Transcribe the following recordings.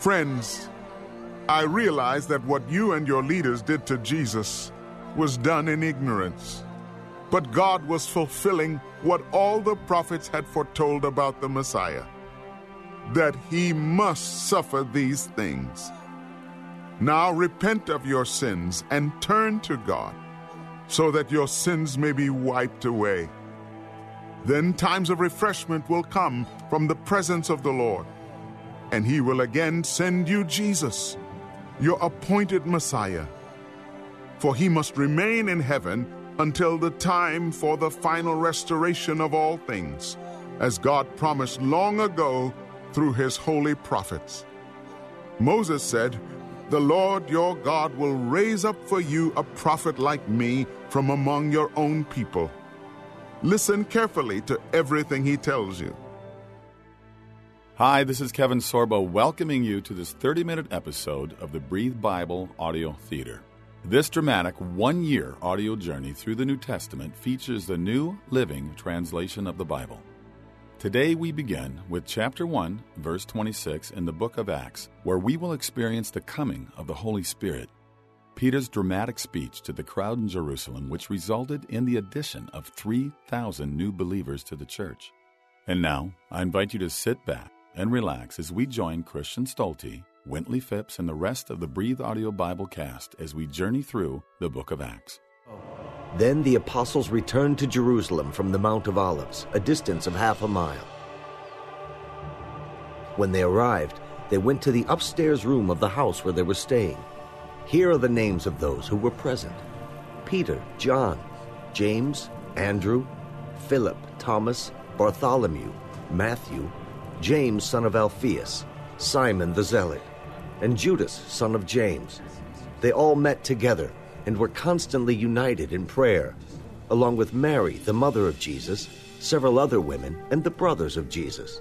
Friends, I realize that what you and your leaders did to Jesus was done in ignorance. But God was fulfilling what all the prophets had foretold about the Messiah that he must suffer these things. Now repent of your sins and turn to God, so that your sins may be wiped away. Then times of refreshment will come from the presence of the Lord, and he will again send you Jesus, your appointed Messiah. For he must remain in heaven until the time for the final restoration of all things, as God promised long ago through his holy prophets. Moses said, The Lord your God will raise up for you a prophet like me from among your own people. Listen carefully to everything he tells you. Hi, this is Kevin Sorbo welcoming you to this 30 minute episode of the Breathe Bible Audio Theater. This dramatic one year audio journey through the New Testament features the New Living Translation of the Bible. Today we begin with chapter 1, verse 26 in the book of Acts, where we will experience the coming of the Holy Spirit. Peter's dramatic speech to the crowd in Jerusalem, which resulted in the addition of 3,000 new believers to the church. And now, I invite you to sit back and relax as we join Christian Stolte Wintley Phipps, and the rest of the Breathe Audio Bible cast as we journey through the book of Acts. Then the apostles returned to Jerusalem from the Mount of Olives, a distance of half a mile. When they arrived, they went to the upstairs room of the house where they were staying. Here are the names of those who were present Peter, John, James, Andrew, Philip, Thomas, Bartholomew, Matthew, James, son of Alphaeus, Simon the Zealot, and Judas, son of James. They all met together and were constantly united in prayer, along with Mary, the mother of Jesus, several other women, and the brothers of Jesus.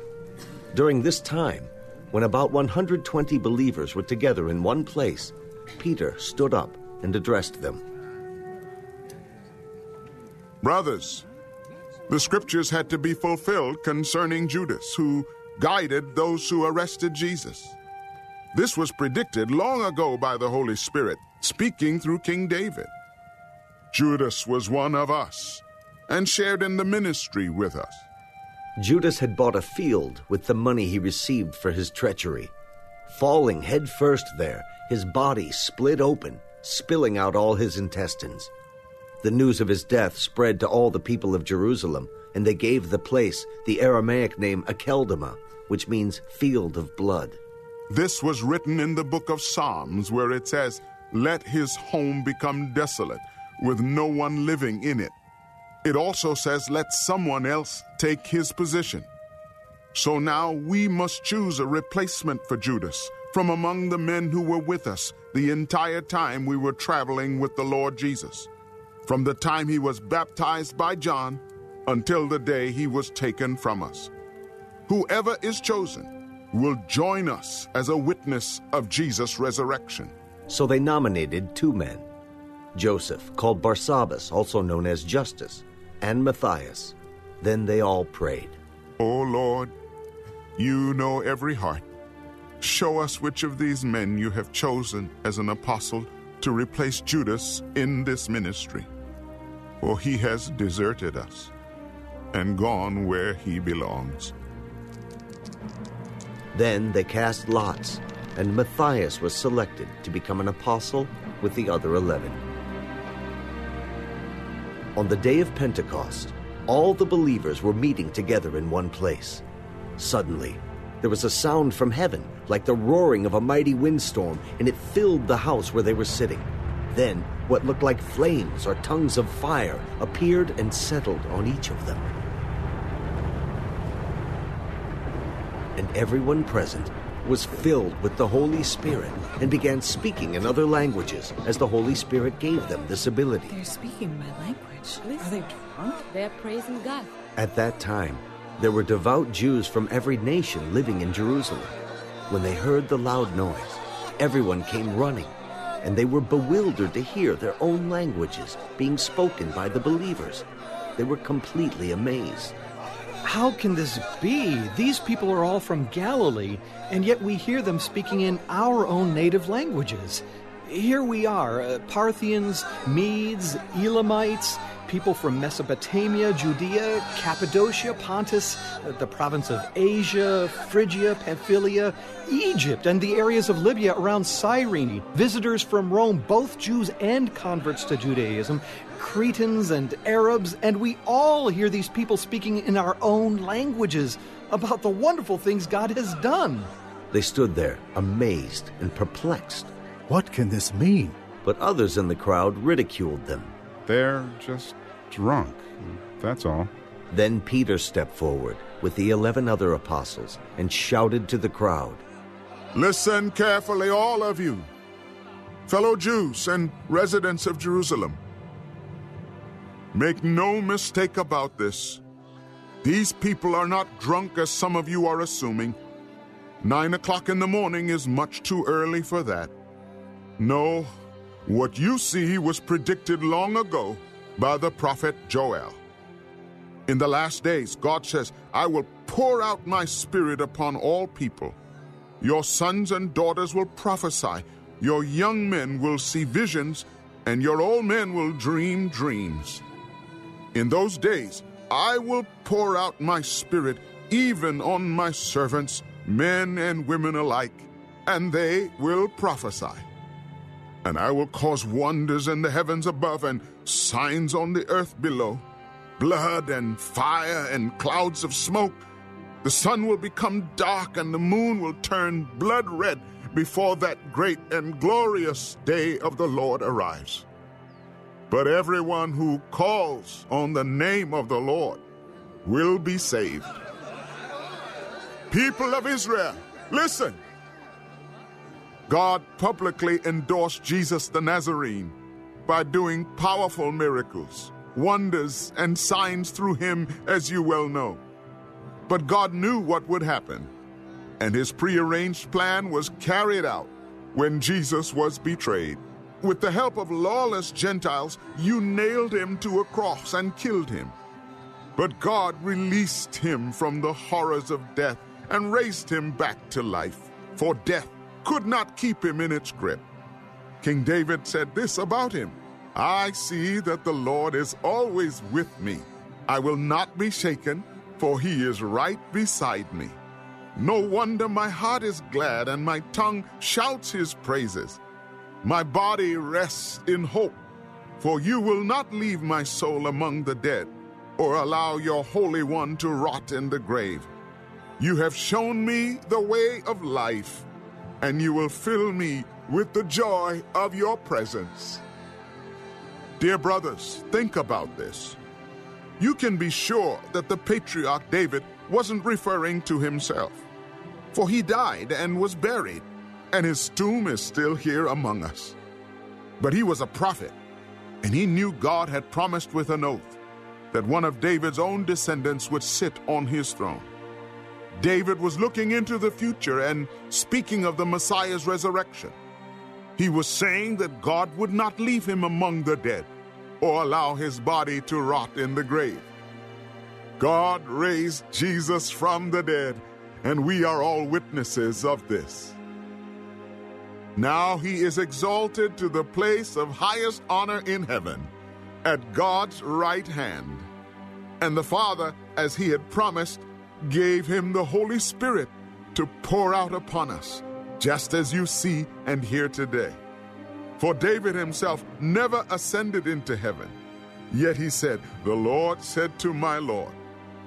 During this time, when about 120 believers were together in one place, Peter stood up and addressed them. Brothers, the scriptures had to be fulfilled concerning Judas, who guided those who arrested Jesus. This was predicted long ago by the Holy Spirit, speaking through King David. Judas was one of us and shared in the ministry with us. Judas had bought a field with the money he received for his treachery. Falling headfirst there, his body split open, spilling out all his intestines. The news of his death spread to all the people of Jerusalem, and they gave the place the Aramaic name Akeldama, which means field of blood. This was written in the book of Psalms, where it says, Let his home become desolate, with no one living in it. It also says, Let someone else take his position. So now we must choose a replacement for Judas from among the men who were with us the entire time we were traveling with the Lord Jesus, from the time he was baptized by John until the day he was taken from us. Whoever is chosen, will join us as a witness of Jesus' resurrection. So they nominated two men Joseph, called Barsabbas, also known as Justus, and Matthias. Then they all prayed. O oh Lord, you know every heart. Show us which of these men you have chosen as an apostle to replace Judas in this ministry. For he has deserted us and gone where he belongs. Then they cast lots, and Matthias was selected to become an apostle with the other eleven. On the day of Pentecost, all the believers were meeting together in one place. Suddenly, there was a sound from heaven like the roaring of a mighty windstorm, and it filled the house where they were sitting. Then, what looked like flames or tongues of fire appeared and settled on each of them. And everyone present was filled with the Holy Spirit and began speaking in other languages as the Holy Spirit gave them this ability. They're speaking my language. Are they drunk? They're praising God. At that time, there were devout Jews from every nation living in Jerusalem. When they heard the loud noise, everyone came running, and they were bewildered to hear their own languages being spoken by the believers. They were completely amazed. How can this be? These people are all from Galilee, and yet we hear them speaking in our own native languages. Here we are uh, Parthians, Medes, Elamites, people from Mesopotamia, Judea, Cappadocia, Pontus, uh, the province of Asia, Phrygia, Pamphylia, Egypt, and the areas of Libya around Cyrene, visitors from Rome, both Jews and converts to Judaism, Cretans and Arabs, and we all hear these people speaking in our own languages about the wonderful things God has done. They stood there, amazed and perplexed. What can this mean? But others in the crowd ridiculed them. They're just drunk, that's all. Then Peter stepped forward with the eleven other apostles and shouted to the crowd Listen carefully, all of you, fellow Jews and residents of Jerusalem. Make no mistake about this. These people are not drunk as some of you are assuming. Nine o'clock in the morning is much too early for that. No, what you see was predicted long ago by the prophet Joel. In the last days, God says, I will pour out my spirit upon all people. Your sons and daughters will prophesy, your young men will see visions, and your old men will dream dreams. In those days, I will pour out my spirit even on my servants, men and women alike, and they will prophesy. And I will cause wonders in the heavens above and signs on the earth below blood and fire and clouds of smoke. The sun will become dark and the moon will turn blood red before that great and glorious day of the Lord arrives. But everyone who calls on the name of the Lord will be saved. People of Israel, listen. God publicly endorsed Jesus the Nazarene by doing powerful miracles, wonders, and signs through him, as you well know. But God knew what would happen, and his prearranged plan was carried out when Jesus was betrayed. With the help of lawless Gentiles, you nailed him to a cross and killed him. But God released him from the horrors of death and raised him back to life, for death could not keep him in its grip. King David said this about him I see that the Lord is always with me. I will not be shaken, for he is right beside me. No wonder my heart is glad and my tongue shouts his praises. My body rests in hope, for you will not leave my soul among the dead or allow your Holy One to rot in the grave. You have shown me the way of life, and you will fill me with the joy of your presence. Dear brothers, think about this. You can be sure that the patriarch David wasn't referring to himself, for he died and was buried, and his tomb is still here among us. But he was a prophet, and he knew God had promised with an oath that one of David's own descendants would sit on his throne. David was looking into the future and speaking of the Messiah's resurrection. He was saying that God would not leave him among the dead or allow his body to rot in the grave. God raised Jesus from the dead, and we are all witnesses of this. Now he is exalted to the place of highest honor in heaven, at God's right hand. And the Father, as he had promised, gave him the Holy Spirit to pour out upon us, just as you see and hear today. For David himself never ascended into heaven. Yet he said, The Lord said to my Lord,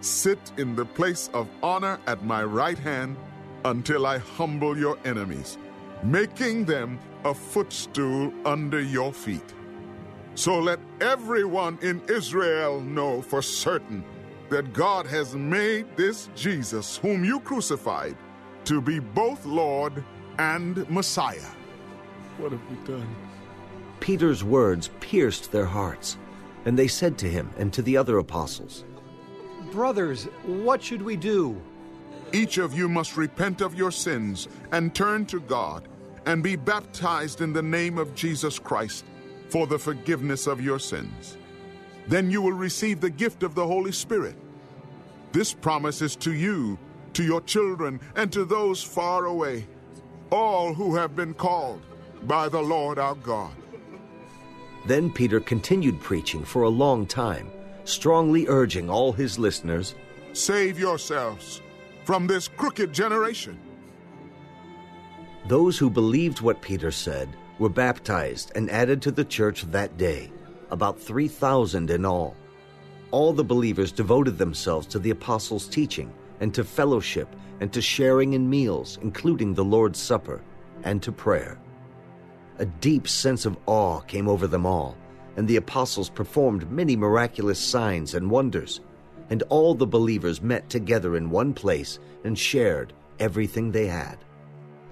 Sit in the place of honor at my right hand until I humble your enemies, making them a footstool under your feet. So let everyone in Israel know for certain that God has made this Jesus, whom you crucified, to be both Lord and Messiah. What have we done? Peter's words pierced their hearts, and they said to him and to the other apostles, Brothers, what should we do? Each of you must repent of your sins and turn to God and be baptized in the name of Jesus Christ for the forgiveness of your sins. Then you will receive the gift of the Holy Spirit. This promise is to you, to your children, and to those far away, all who have been called by the Lord our God. Then Peter continued preaching for a long time, strongly urging all his listeners Save yourselves from this crooked generation. Those who believed what Peter said were baptized and added to the church that day, about 3,000 in all. All the believers devoted themselves to the apostles' teaching and to fellowship and to sharing in meals, including the Lord's Supper, and to prayer. A deep sense of awe came over them all, and the apostles performed many miraculous signs and wonders. And all the believers met together in one place and shared everything they had.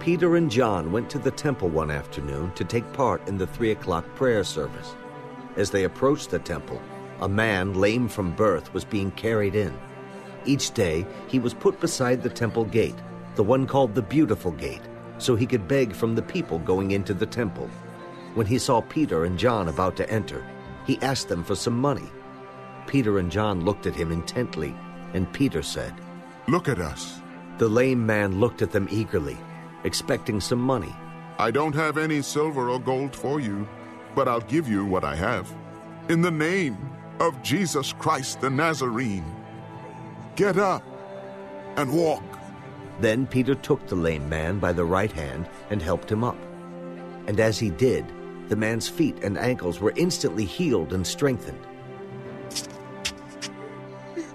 Peter and John went to the temple one afternoon to take part in the three o'clock prayer service. As they approached the temple, a man lame from birth was being carried in. Each day he was put beside the temple gate, the one called the Beautiful Gate, so he could beg from the people going into the temple. When he saw Peter and John about to enter, he asked them for some money. Peter and John looked at him intently, and Peter said, Look at us. The lame man looked at them eagerly, expecting some money. I don't have any silver or gold for you, but I'll give you what I have. In the name of Jesus Christ the Nazarene, get up and walk. Then Peter took the lame man by the right hand and helped him up. And as he did, the man's feet and ankles were instantly healed and strengthened.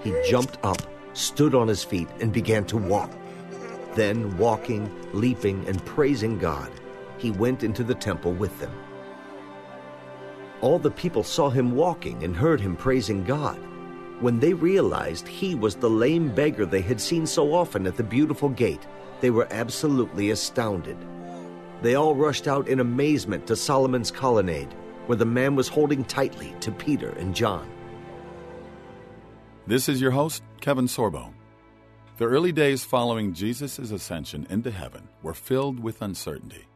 He jumped up, stood on his feet, and began to walk. Then, walking, leaping, and praising God, he went into the temple with them. All the people saw him walking and heard him praising God. When they realized he was the lame beggar they had seen so often at the beautiful gate, they were absolutely astounded. They all rushed out in amazement to Solomon's colonnade, where the man was holding tightly to Peter and John. This is your host, Kevin Sorbo. The early days following Jesus' ascension into heaven were filled with uncertainty.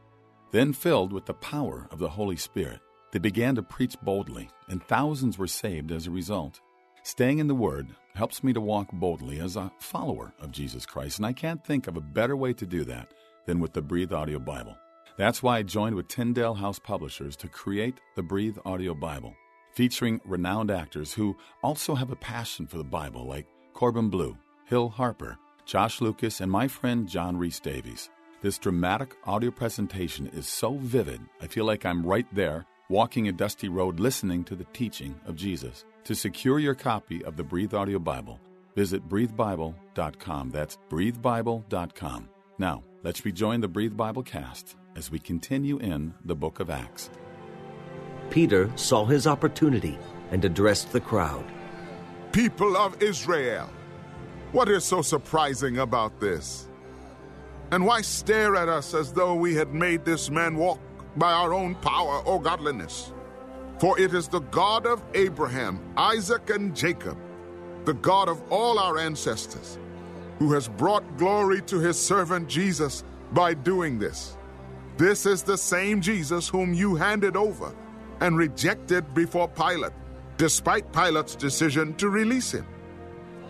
Then, filled with the power of the Holy Spirit, they began to preach boldly, and thousands were saved as a result. Staying in the Word helps me to walk boldly as a follower of Jesus Christ, and I can't think of a better way to do that than with the Breathe Audio Bible. That's why I joined with Tyndale House Publishers to create the Breathe Audio Bible, featuring renowned actors who also have a passion for the Bible, like Corbin Bleu, Hill Harper, Josh Lucas, and my friend John Rhys-Davies. This dramatic audio presentation is so vivid, I feel like I'm right there, walking a dusty road, listening to the teaching of Jesus. To secure your copy of the Breathe Audio Bible, visit breathebible.com. That's breathebible.com. Now, let's rejoin the Breathe Bible cast as we continue in the book of Acts. Peter saw his opportunity and addressed the crowd. People of Israel, what is so surprising about this? And why stare at us as though we had made this man walk by our own power or godliness? For it is the God of Abraham, Isaac, and Jacob, the God of all our ancestors, who has brought glory to his servant Jesus by doing this. This is the same Jesus whom you handed over and rejected before Pilate, despite Pilate's decision to release him.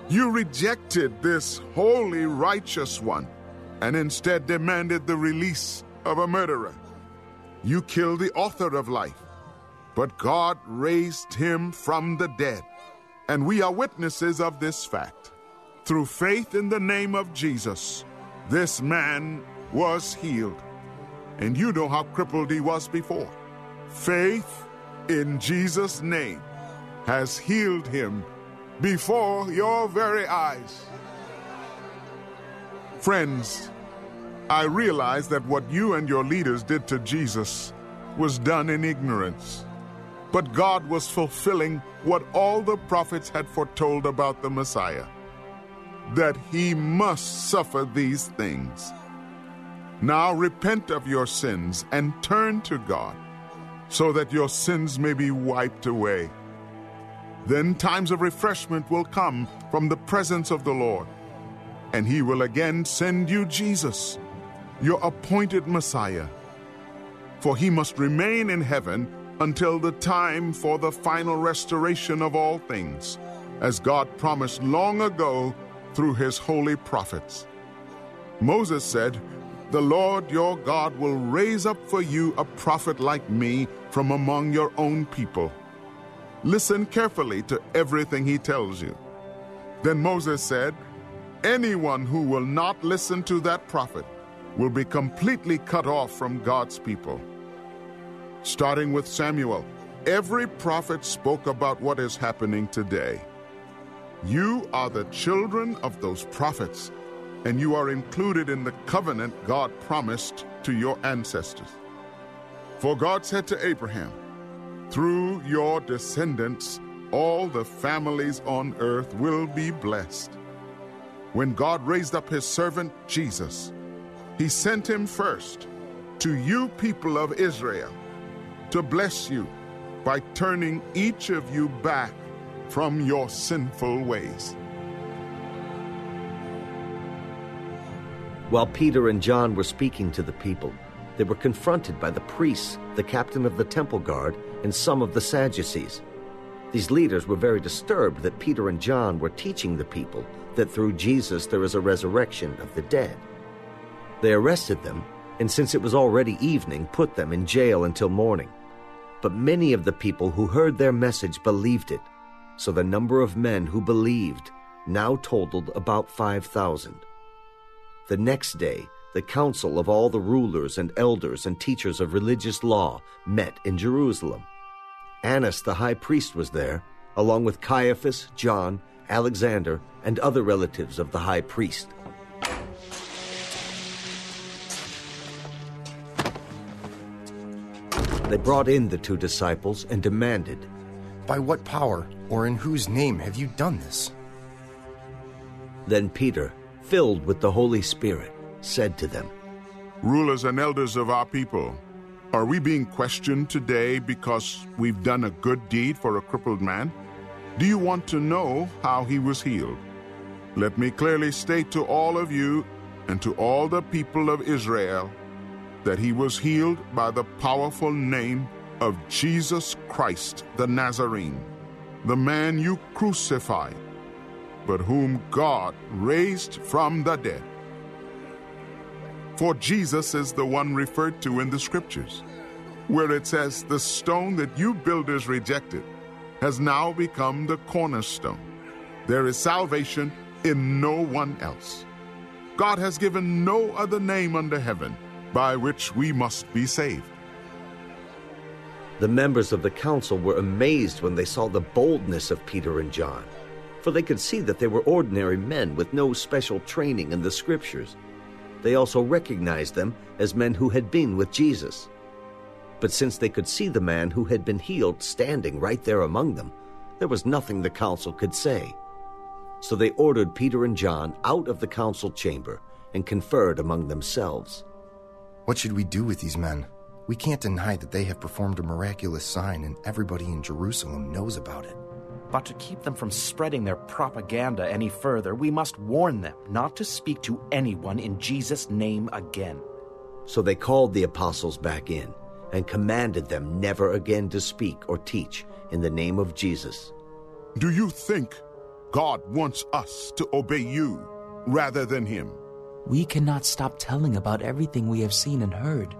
You rejected this holy, righteous one and instead demanded the release of a murderer. You killed the author of life, but God raised him from the dead, and we are witnesses of this fact. Through faith in the name of Jesus, this man was healed. And you know how crippled he was before. Faith in Jesus' name has healed him before your very eyes. Friends, I realize that what you and your leaders did to Jesus was done in ignorance. But God was fulfilling what all the prophets had foretold about the Messiah that he must suffer these things. Now repent of your sins and turn to God, so that your sins may be wiped away. Then times of refreshment will come from the presence of the Lord, and He will again send you Jesus, your appointed Messiah. For He must remain in heaven until the time for the final restoration of all things, as God promised long ago through His holy prophets. Moses said, The Lord your God will raise up for you a prophet like me from among your own people. Listen carefully to everything he tells you. Then Moses said, Anyone who will not listen to that prophet will be completely cut off from God's people. Starting with Samuel, every prophet spoke about what is happening today. You are the children of those prophets, and you are included in the covenant God promised to your ancestors. For God said to Abraham, Through your descendants, all the families on earth will be blessed. When God raised up his servant Jesus, he sent him first to you, people of Israel, to bless you by turning each of you back from your sinful ways. While Peter and John were speaking to the people, they were confronted by the priests, the captain of the temple guard, and some of the Sadducees. These leaders were very disturbed that Peter and John were teaching the people that through Jesus there is a resurrection of the dead. They arrested them, and since it was already evening, put them in jail until morning. But many of the people who heard their message believed it, so the number of men who believed now totaled about 5,000. The next day, the council of all the rulers and elders and teachers of religious law met in Jerusalem. Annas the high priest was there, along with Caiaphas, John, Alexander, and other relatives of the high priest. They brought in the two disciples and demanded, By what power or in whose name have you done this? Then Peter, filled with the Holy Spirit, said to them, Rulers and elders of our people, are we being questioned today because we've done a good deed for a crippled man? Do you want to know how he was healed? Let me clearly state to all of you and to all the people of Israel that he was healed by the powerful name of Jesus Christ the Nazarene, the man you crucified, but whom God raised from the dead. For Jesus is the one referred to in the scriptures, where it says, The stone that you builders rejected has now become the cornerstone. There is salvation in no one else. God has given no other name under heaven by which we must be saved. The members of the council were amazed when they saw the boldness of Peter and John, for they could see that they were ordinary men with no special training in the scriptures. They also recognized them as men who had been with Jesus. But since they could see the man who had been healed standing right there among them, there was nothing the council could say. So they ordered Peter and John out of the council chamber and conferred among themselves. What should we do with these men? We can't deny that they have performed a miraculous sign and everybody in Jerusalem knows about it. But to keep them from spreading their propaganda any further, we must warn them not to speak to anyone in Jesus' name again. So they called the apostles back in and commanded them never again to speak or teach in the name of Jesus. Do you think God wants us to obey you rather than him? We cannot stop telling about everything we have seen and heard.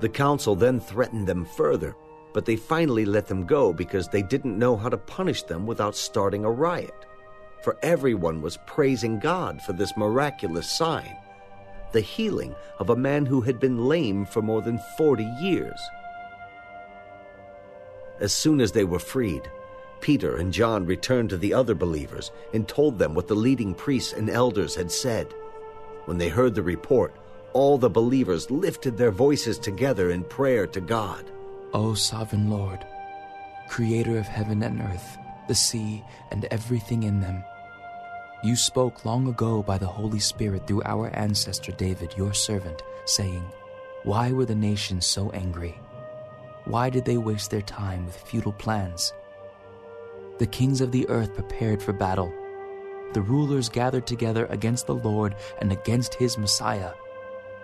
The council then threatened them further, but they finally let them go because they didn't know how to punish them without starting a riot. For everyone was praising God for this miraculous sign the healing of a man who had been lame for more than 40 years. As soon as they were freed, Peter and John returned to the other believers and told them what the leading priests and elders had said. When they heard the report, all the believers lifted their voices together in prayer to God. O sovereign Lord, creator of heaven and earth, the sea, and everything in them, You spoke long ago by the Holy Spirit through our ancestor David, your servant, saying, Why were the nations so angry? Why did they waste their time with futile plans? The kings of the earth prepared for battle. The rulers gathered together against the Lord and against his Messiah.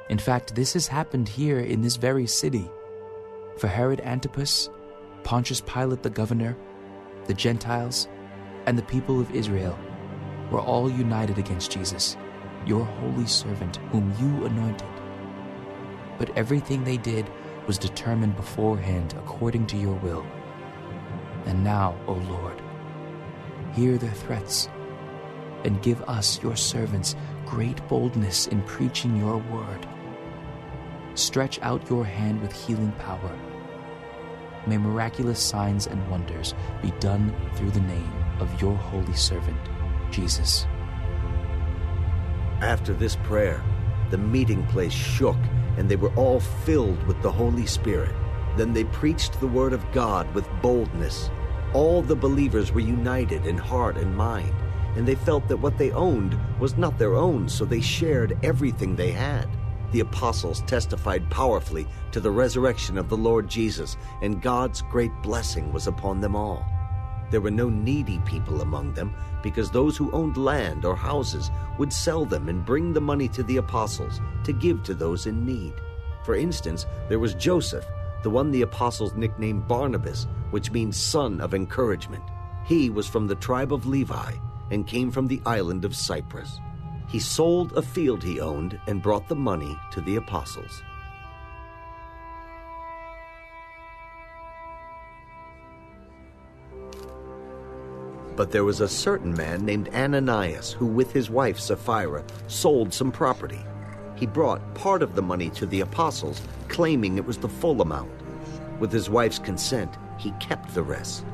In fact, this has happened here in this very city. For Herod Antipas, Pontius Pilate the governor, the Gentiles, and the people of Israel were all united against Jesus, your holy servant, whom you anointed. But everything they did was determined beforehand according to your will. And now, O Lord, hear their threats, and give us, your servants, great boldness in preaching your word. Stretch out your hand with healing power. May miraculous signs and wonders be done through the name of your holy servant, Jesus. After this prayer, the meeting place shook, and they were all filled with the Holy Spirit. Then they preached the word of God with boldness. All the believers were united in heart and mind, and they felt that what they owned was not their own, so they shared everything they had. The apostles testified powerfully to the resurrection of the Lord Jesus, and God's great blessing was upon them all. There were no needy people among them, because those who owned land or houses would sell them and bring the money to the apostles to give to those in need. For instance, there was Joseph, the one the apostles nicknamed Barnabas, which means son of encouragement. He was from the tribe of Levi and came from the island of Cyprus. He sold a field he owned and brought the money to the apostles. But there was a certain man named Ananias who, with his wife Sapphira, sold some property. He brought part of the money to the apostles, claiming it was the full amount. With his wife's consent, he kept the rest.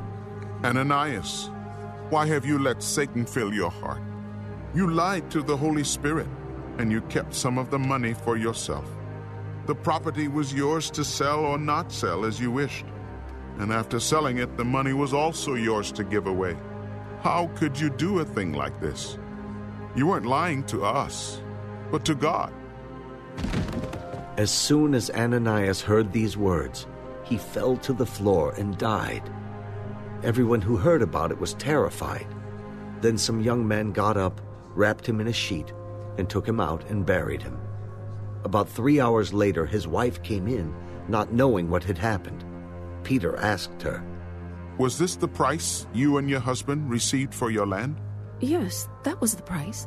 Ananias, why have you let Satan fill your heart? You lied to the Holy Spirit, and you kept some of the money for yourself. The property was yours to sell or not sell as you wished. And after selling it, the money was also yours to give away. How could you do a thing like this? You weren't lying to us, but to God. As soon as Ananias heard these words, he fell to the floor and died. Everyone who heard about it was terrified. Then some young men got up, wrapped him in a sheet, and took him out and buried him. About three hours later, his wife came in, not knowing what had happened. Peter asked her, Was this the price you and your husband received for your land? Yes, that was the price.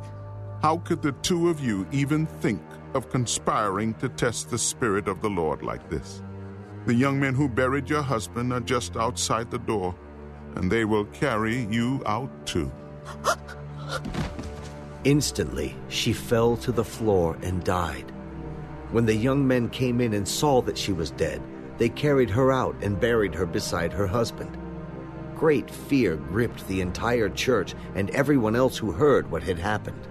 How could the two of you even think of conspiring to test the Spirit of the Lord like this? The young men who buried your husband are just outside the door, and they will carry you out too. Instantly, she fell to the floor and died. When the young men came in and saw that she was dead, they carried her out and buried her beside her husband. Great fear gripped the entire church and everyone else who heard what had happened.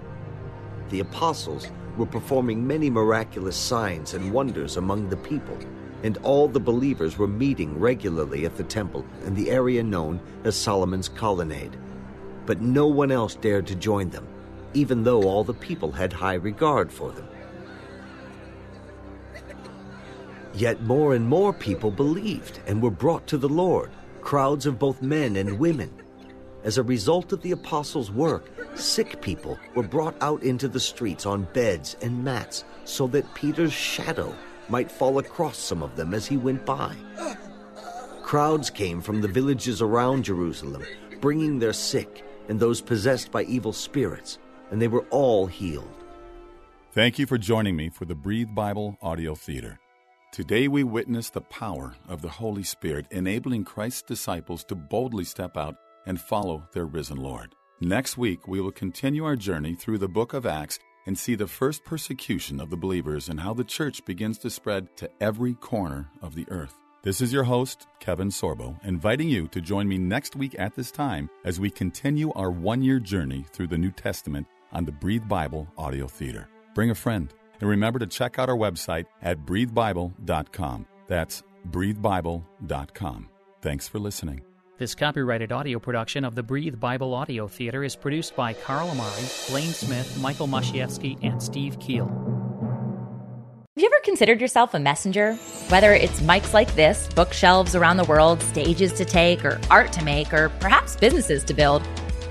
The apostles were performing many miraculous signs and wonders among the people, and all the believers were meeting regularly at the temple in the area known as Solomon's Colonnade. But no one else dared to join them, even though all the people had high regard for them. Yet more and more people believed and were brought to the Lord, crowds of both men and women. As a result of the apostles' work, sick people were brought out into the streets on beds and mats so that Peter's shadow might fall across some of them as he went by. Crowds came from the villages around Jerusalem, bringing their sick and those possessed by evil spirits, and they were all healed. Thank you for joining me for the Breathe Bible Audio Theater. Today we witness the power of the Holy Spirit enabling Christ's disciples to boldly step out and follow their risen Lord. Next week, we will continue our journey through the book of Acts and see the first persecution of the believers and how the church begins to spread to every corner of the earth. This is your host, Kevin Sorbo, inviting you to join me next week at this time as we continue our one year journey through the New Testament on the Breathe Bible Audio Theater. Bring a friend and remember to check out our website at breathebible.com. That's breathebible.com. Thanks for listening. This copyrighted audio production of the Breathe Bible Audio Theater is produced by Carl Amari, Blaine Smith, Michael Masiewski, and Steve Keel. Have you ever considered yourself a messenger? Whether it's mics like this, bookshelves around the world, stages to take, or art to make, or perhaps businesses to build,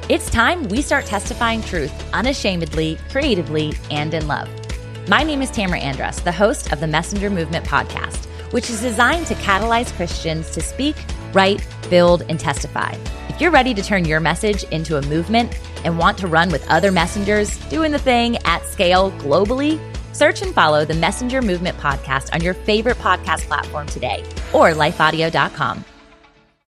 it's time we start testifying truth unashamedly, creatively, and in love. My name is Tamara Andress, the host of the Messenger Movement podcast, which is designed to catalyze Christians to speak, write, build, and testify. If you're ready to turn your message into a movement and want to run with other messengers doing the thing at scale globally, search and follow the Messenger Movement podcast on your favorite podcast platform today or lifeaudio.com.